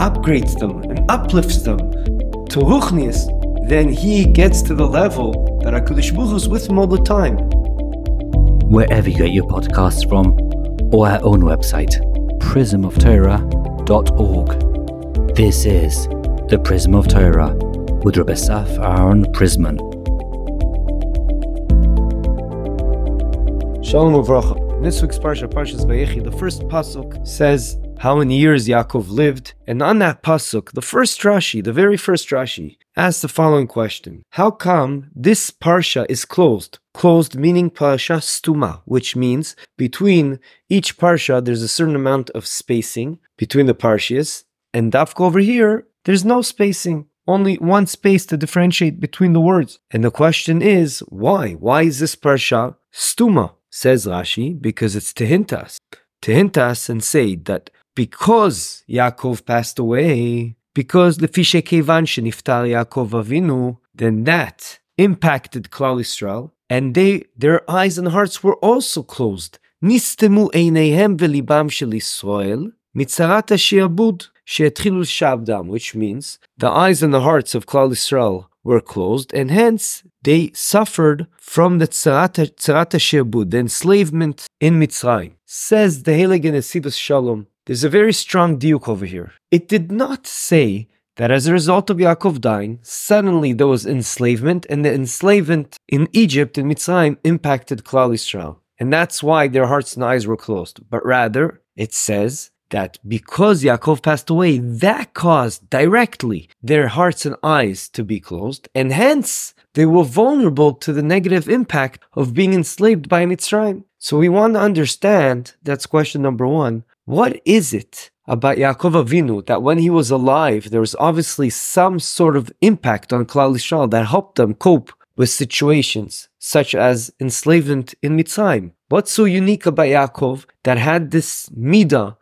upgrades them and uplifts them to Ruchnius, then he gets to the level that HaKadosh Baruch is with him all the time. Wherever you get your podcasts from, or our own website, prismoftorah.org. This is The Prism of Torah with Rabbi Saf Aaron Prisman. Shalom Uvracha. In this week's Parsha, Parshas Vayechi, the first pasuk says how many years Yaakov lived, and on that pasuk, the first Rashi, the very first Rashi, asks the following question: How come this parsha is closed? Closed meaning parsha stuma, which means between each parsha there's a certain amount of spacing between the parshias, and dafka over here there's no spacing only one space to differentiate between the words. And the question is, why? Why is this parsha stuma? Says Rashi, because it's to hint us, to hint us and say that because Yaakov passed away, because lefishe kevan sheniftar Yaakov Avinu, then that impacted Klal Yisrael, and they their eyes and hearts were also closed. Nistemu eineihem velibam Yisrael mitzarat shiabud she'etchilu shabdam, which means the eyes and the hearts of Klal Yisrael were closed, and hence they suffered from the tzarat shiabud, the enslavement in Mitzrayim. Says the Heilige Nesivos Shalom, there's a very strong diuk over here. It did not say that as a result of Yaakov dying, suddenly there was enslavement, and the enslavement in Egypt and Mitzrayim impacted Klal Yisrael. And that's why their hearts and eyes were closed. But rather, it says that because Yaakov passed away, that caused directly their hearts and eyes to be closed, and hence they were vulnerable to the negative impact of being enslaved by Mitzrayim. So we want to understand, that's question number one, what is it about Yaakov Avinu that when he was alive, there was obviously some sort of impact on Klal Yisrael that helped them cope with situations such as enslavement in Mitzrayim? What's so unique about Yaakov that had this midah,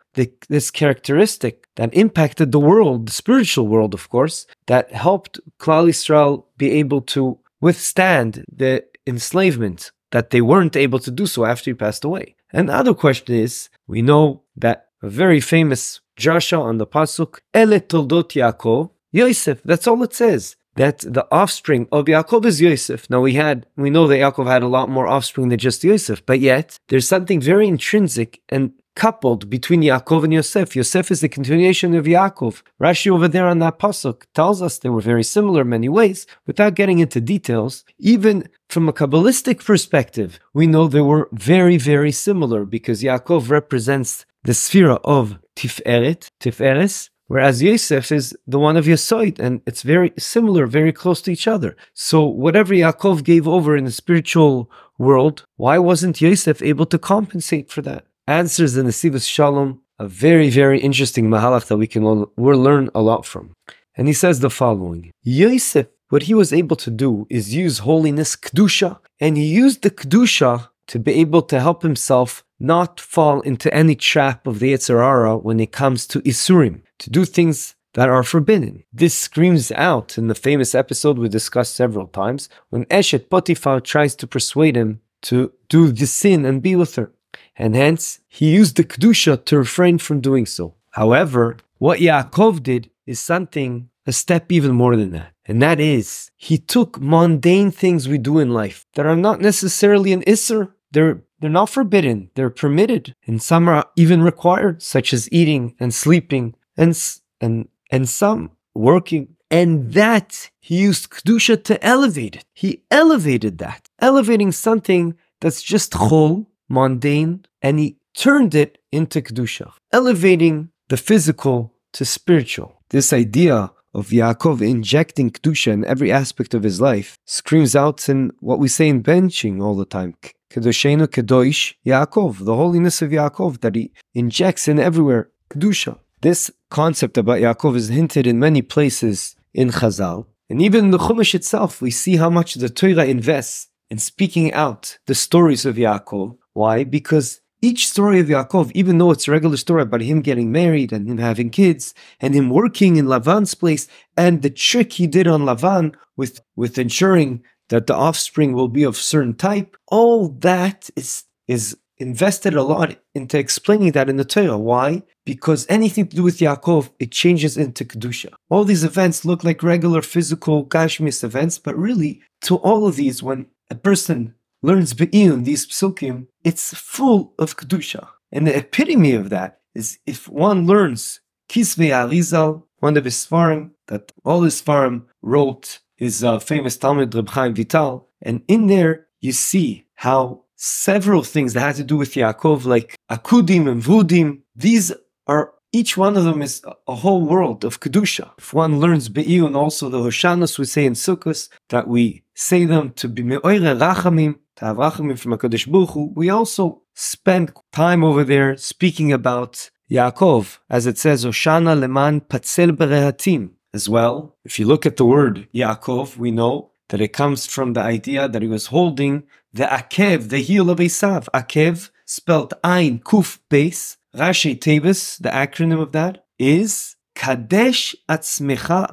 this characteristic that impacted the world, the spiritual world, of course, that helped Klal Yisrael be able to withstand the enslavement that they weren't able to do so after he passed away? And the other question is, we know that very famous Rashi on the Pasuk, Ele Toldot Yaakov, Yosef, that's all it says. That the offspring of Yaakov is Yosef. Now we had, we know that Yaakov had a lot more offspring than just Yosef, but yet there's something very intrinsic and coupled between Yaakov and Yosef. Yosef is the continuation of Yaakov. Rashi over there on that pasuk tells us they were very similar in many ways. Without getting into details, even from a Kabbalistic perspective, we know they were very, very similar because Yaakov represents the sphere of Tiferet, Tiferes, whereas Yosef is the one of Yesoid, and it's very similar, very close to each other. So whatever Yaakov gave over in the spiritual world, why wasn't Yosef able to compensate for that? Answers the Nesivos Shalom, a very, very interesting mahalach that we can we'll learn a lot from. And he says the following Yosef, what he was able to do is use holiness, Kedusha, and he used the Kedusha to be able to help himself not fall into any trap of the Yetzer Hara when it comes to Isurim, to do things that are forbidden. This screams out in the famous episode we discussed several times when Eshet Potiphar tries to persuade him to do the sin and be with her. And hence, he used the Kedusha to refrain from doing so. However, what Yaakov did is something, a step even more than that. And that is, he took mundane things we do in life that are not necessarily an Isser, they're they're not forbidden, they're permitted, and some are even required, such as eating and sleeping, and and and some working. And that he used kedusha to elevate it. He elevated that, elevating something that's just chol, mundane, and he turned it into kedusha, elevating the physical to spiritual. This idea of Yaakov injecting kedusha in every aspect of his life screams out in what we say in benching all the time. Kedoshenu Kedosh Yaakov, the holiness of Yaakov that he injects in everywhere, Kedusha. This concept about Yaakov is hinted in many places in Chazal. And even in the Chumash itself, we see how much the Torah invests in speaking out the stories of Yaakov. Why? Because each story of Yaakov, even though it's a regular story about him getting married and him having kids and him working in Lavan's place and the trick he did on Lavan with, with ensuring that the offspring will be of certain type, all that is is invested a lot into explaining that in the Torah. Why? Because anything to do with Yaakov, it changes into Kedusha. All these events look like regular physical Gashmis events, but really, to all of these, when a person learns Be'iyun, these psukim, it's full of Kedusha. And the epitome of that is if one learns Kisvei Arizal, one of his Svarim, that all his Svarim wrote his uh, famous Talmid Reb Chaim Vital, and in there you see how several things that had to do with Yaakov, like Akudim and Vudim, these are each one of them is a whole world of Kedusha. If one learns Be'iyun, also the Hoshanas we say in Sukkot, that we say them to be Me'oire Rachamim, from HaKadosh Baruch Hu, we also spend time over there speaking about Yaakov, as it says, Hoshana Leman Patzel Berehatim. As well, if you look at the word Yaakov, we know that it comes from the idea that he was holding the Akev, the heel of Esav. Akev, spelled Ein Kuf Base, Rashi Tevis, the acronym of that, is Kadesh Atzmecha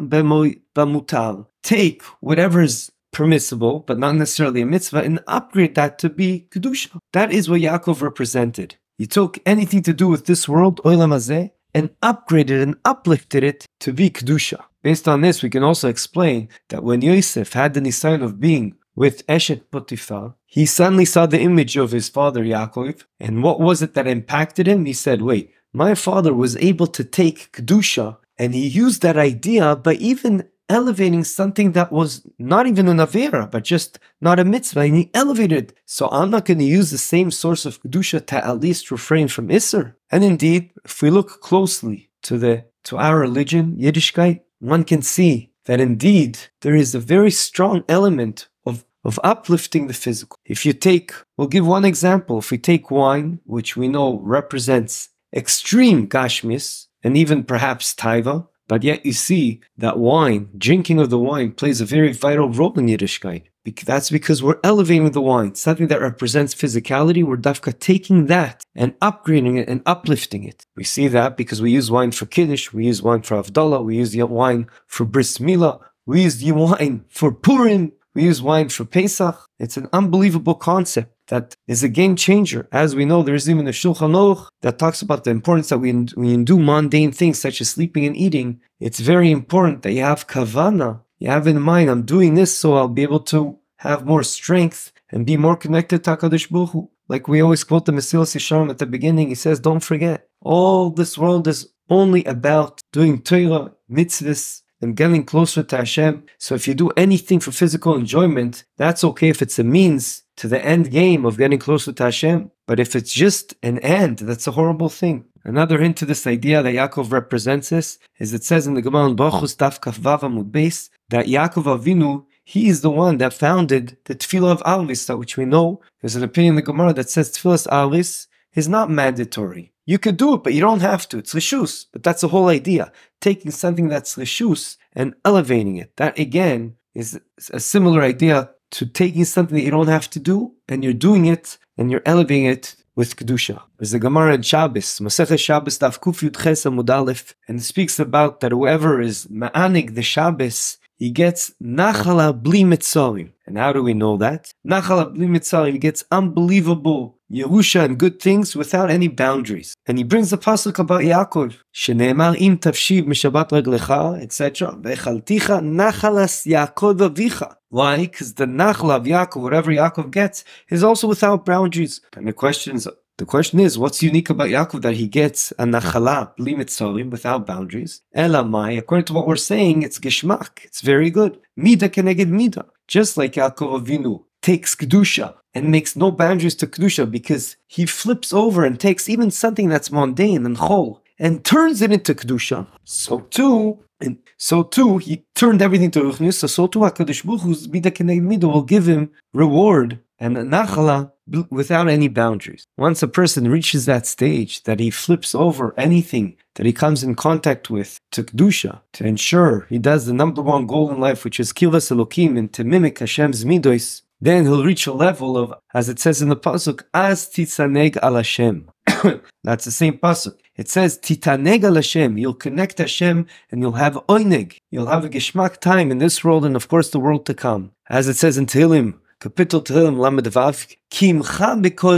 Bamutar. Take whatever is permissible, but not necessarily a mitzvah, and upgrade that to be Kedusha. That is what Yaakov represented. He took anything to do with this world, Olam and upgraded and uplifted it to be Kedusha. Based on this, we can also explain that when Yosef had the nisayon of being with Eshet Potiphar, he suddenly saw the image of his father Yaakov, and what was it that impacted him? He said, wait, my father was able to take Kedusha, and he used that idea by even elevating something that was not even an Avera, but just not a mitzvah, and he elevated. So I'm not going to use the same source of Kedusha to at least refrain from Isser. And indeed, if we look closely to the to our religion, Yiddishkeit, one can see that indeed there is a very strong element of, of uplifting the physical. If you take, we'll give one example. If we take wine, which we know represents extreme gashmis, and even perhaps taiva, but yet you see that wine, drinking of the wine, plays a very vital role in Yiddishkeit. That's because we're elevating the wine, something that represents physicality. We're dafka taking that and upgrading it and uplifting it. We see that because we use wine for Kiddush, we use wine for Havdalah, we use wine for Bris Milah, we use wine for Purim, we use wine for Pesach. It's an unbelievable concept that is a game changer. As we know, there's even a Shulchan Aruch that talks about the importance that when you do mundane things such as sleeping and eating, it's very important that you have kavana. You have in mind, I'm doing this so I'll be able to have more strength and be more connected to HaKadosh Baruch Hu. Like we always quote the Mesilas Yesharim at the beginning, he says, don't forget, all this world is only about doing Torah, mitzvahs, and getting closer to Hashem. So if you do anything for physical enjoyment, that's okay if it's a means to the end game of getting closer to Hashem. But if it's just an end, that's a horrible thing. Another hint to this idea that Yaakov represents this is it says in the Gemara in Brachos Daf Kaf Vav Amud Beis that Yaakov Avinu he is the one that founded the Tefillah of Alis, which we know there's an opinion in the Gemara that says Tefillah Alis is not mandatory. You could do it, but you don't have to. It's rishus. But that's the whole idea. Taking something that's rishus and elevating it. That again is a similar idea to taking something that you don't have to do and you're doing it and you're elevating it with Kedusha. There's a Gemara in Shabbos, Masechet Shabbos Daf Kuf Yud Ches Amud and it speaks about that whoever is ma'anig the Shabbos, he gets nachala bli mitzarim. And how do we know that? Nachala bli mitzarim, he gets unbelievable Yerusha and good things without any boundaries. And he brings the pasuk about Yaakov. Sheneemar im tafshiv mishabat reglecha, etc. Vechalticha nachalas Yaakov avicha. Why? Because the nachal of Yaakov, whatever Yaakov gets, is also without boundaries. And the question is, the question is, what's unique about Yaakov that he gets a nachala, limitzorim, without boundaries? Elamai, according to what we're saying, it's geshmak. It's very good. Mida keneged mida. Just like Yaakov Avinu takes kedusha and makes no boundaries to Kedusha because he flips over and takes even something that's mundane and chol and turns it into Kedusha. So too, and so too, he turned everything to Ruchnius, so, so too HaKadosh Baruch Hu's Mida Mida will give him reward and nachala without any boundaries. Once a person reaches that stage that he flips over anything that he comes in contact with to Kedusha, to ensure he does the number one goal in life, which is Kivas Elokim, and to mimic Hashem's Midos, then he'll reach a level of, as it says in the pasuk, as titzaneg al Hashem. That's the same pasuk. It says titaneg al Hashem. You'll connect Hashem and you'll have oineg. You'll have a geshmak time in this world and of course the world to come. As it says in Tehillim, Kapitel Tehillim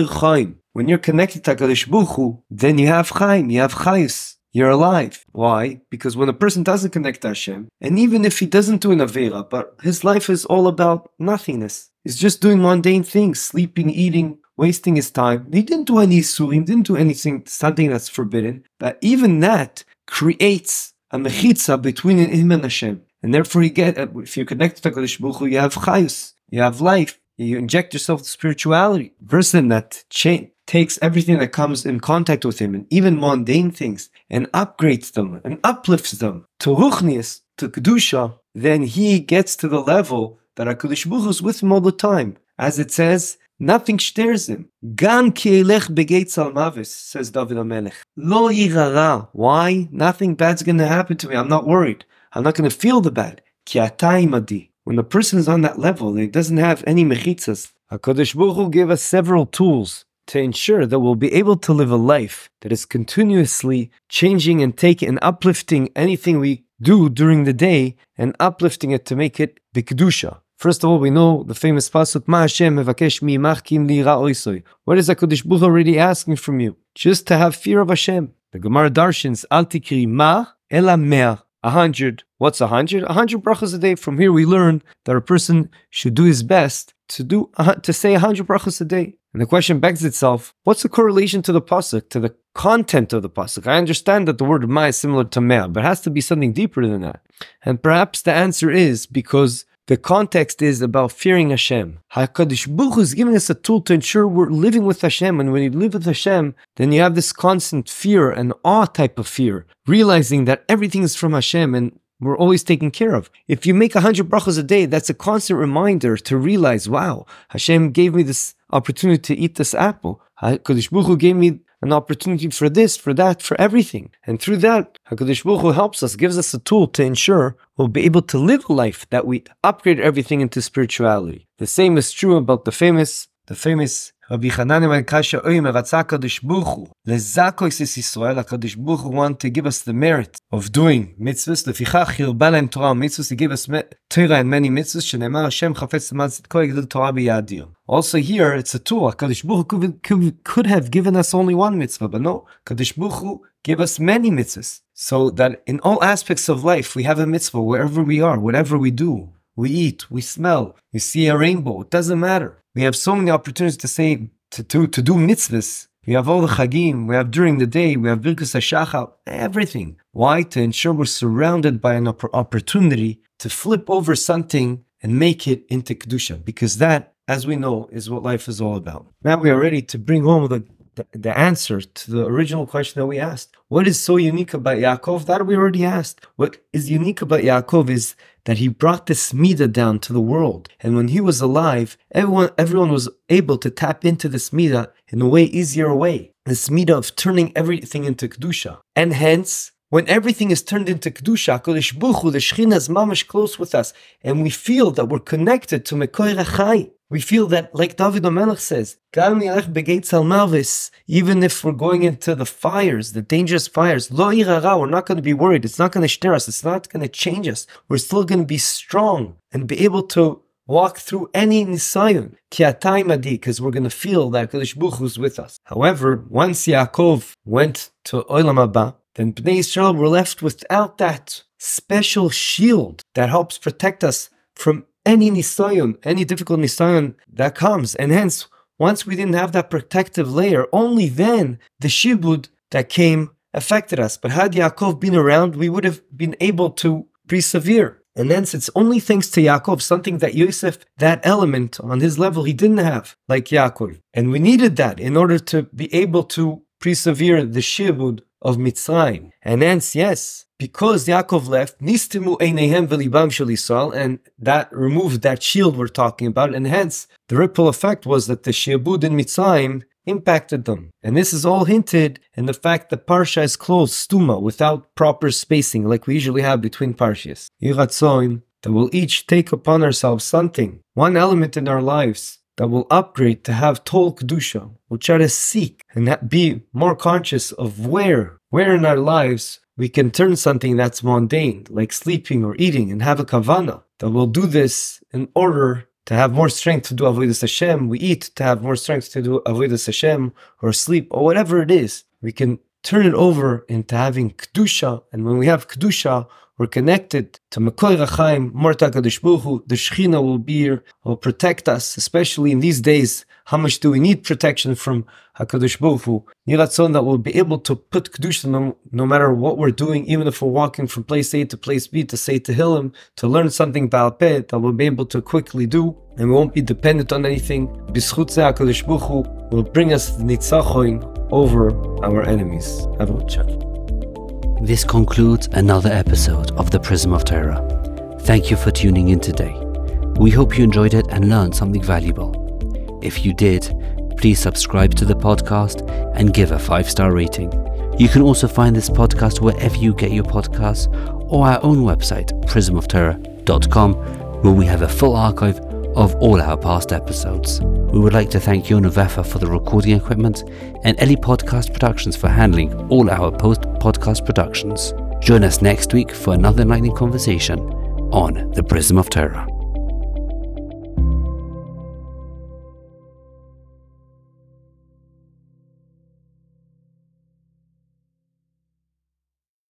chaim. when you're connected to HaKadosh Baruch Hu, then you have Chaim, you have Chayus. You're alive. Why? Because when a person doesn't connect to Hashem, and even if he doesn't do an Avera, but his life is all about nothingness, he's just doing mundane things, sleeping, eating, wasting his time. He didn't do any surim, didn't do anything, something that's forbidden. But even that creates a mechitza between him and Hashem. And therefore you get, if you're connected to Kodesh Baruch Hu, you have chayus, you have life, you inject yourself with spirituality. person that cha- takes everything that comes in contact with him, and even mundane things, and upgrades them, and uplifts them to ruchnius, to kedusha, then he gets to the level that HaKadosh Baruch is with him all the time. As it says, Nothing stirs him. Gan ki elech begates al mavis, says David HaMelech. Lo yirara. Why? Nothing bad's going to happen to me. I'm not worried. I'm not going to feel the bad. Ki adi. When the person is on that level and he doesn't have any mechitzas, HaKadosh Baruch Hu gave us several tools to ensure that we'll be able to live a life that is continuously changing and taking and uplifting anything we do during the day and uplifting it to make it bikdusha. First of all, we know the famous pasuk Ma Hashem mevakesh mi'imach li lira oisoi. What is Hakadosh Baruch already asking from you? Just to have fear of Hashem. The Gemara Darshins Al Tikri Ma Ela Me'ah. 100. What's 100? 100 brachas a day. From here, we learn that a person should do his best to do uh, to say 100 brachas a day. And the question begs itself what's the correlation to the pasuk, to the content of the pasuk? I understand that the word ma is similar to mea, but it has to be something deeper than that. And perhaps the answer is because the context is about fearing Hashem. HaKadosh Baruch Hu is giving us a tool to ensure we're living with Hashem. And when you live with Hashem, then you have this constant fear and awe type of fear, realizing that everything is from Hashem and we're always taken care of. If you make a hundred brachas a day, that's a constant reminder to realize, wow, Hashem gave me this opportunity to eat this apple. HaKadosh Baruch Hu gave me an opportunity for this, for that, for everything. And through that, HaKadosh Baruch Hu helps us, gives us a tool to ensure we'll be able to live a life that we upgrade everything into spirituality. The same is true about the famous, the famous Hanan ben Kasha Oimer Ratzah Kadosh Baruch Lezakois is Yisrael HaKadosh Baruch want to give us the merit of doing mitzvahs Lefichach Hirba Lahem Torah mitzvahs to give us Torah and many mitzvahs Shenemar Hashem Chafetz Tzemad Tzidko Yigdil Torah B'Yadir Also here it's a tool HaKadosh Baruch could, could, could have given us only one mitzvah but no Kadosh Baruch gave us many mitzvahs so that in all aspects of life we have a mitzvah wherever we are whatever we do we eat, we smell, we see a rainbow. It doesn't matter. We have so many opportunities to say to to, to do mitzvahs. We have all the chagim. We have during the day. We have birkus hashachar. Everything. Why? To ensure we're surrounded by an opportunity to flip over something and make it into kedusha. Because that, as we know, is what life is all about. Now we are ready to bring home the the, answer to the original question that we asked. What is so unique about Yaakov? That we already asked. What is unique about Yaakov is that he brought this midah down to the world. And when he was alive, everyone everyone was able to tap into this midah in a way easier way. This midah of turning everything into kedusha. And hence, when everything is turned into kedusha, Kodesh Buchu, the Shechina is mamash close with us, and we feel that we're connected to Mekoy Rachai. We feel that, like David Omelech says, even if we're going into the fires, the dangerous fires, lo we're not going to be worried. It's not going to stir us. It's not going to change us. We're still going to be strong and be able to walk through any nisayon, because we're going to feel that Kodesh Baruch is with us. However, once Yaakov went to Olam Haba, then Bnei Israel were left without that special shield that helps protect us from any nisayon, any difficult nisayon that comes. And hence, once we didn't have that protective layer, only then the shibud that came affected us. But had Yaakov been around, we would have been able to persevere. And hence, it's only thanks to Yaakov, something that Yosef, that element on his level, he didn't have, like Yaakov. And we needed that in order to be able to persevere the shibud of Mitzrayim. And hence, yes, because Yaakov left, Nistimu Einehem Velibam Shel and that removed that shield we're talking about, and hence the ripple effect was that the Shiabud in Mitzrayim impacted them. And this is all hinted in the fact that Parsha is closed, stuma, without proper spacing, like we usually have between Parshas. Yiratzoin, that we'll each take upon ourselves something, one element in our lives that will upgrade to have Tol Kedusha. We'll try to seek and be more conscious of where, where in our lives we can turn something that's mundane, like sleeping or eating, and have a kavana, that we'll do this in order to have more strength to do avodas Hashem. We eat to have more strength to do avodas Hashem, or sleep, or whatever it is. We can turn it over into having kedusha, and when we have kedusha, we're connected to Makoi Rachaim, Morta Kadosh The Shechina will be here, will protect us, especially in these days. How much do we need protection from Hakadosh Baruch Hu? Yiratzon that we'll be able to put kedusha no, no, matter what we're doing, even if we're walking from place A to place B to say Tehillim, to learn something about Peh that we'll be able to quickly do, and we won't be dependent on anything. B'schut Hakadosh Baruch Hu will bring us the nitzachoin over our enemies. This concludes another episode of the Prism of Torah. Thank you for tuning in today. We hope you enjoyed it and learned something valuable. If you did, please subscribe to the podcast and give a five star rating. You can also find this podcast wherever you get your podcasts or our own website, prismoftorah.com, where we have a full archive of all our past episodes. We would like to thank Yona Vefa for the recording equipment and Ellie Podcast Productions for handling all our post podcast productions. Join us next week for another enlightening conversation on the Prism of Torah.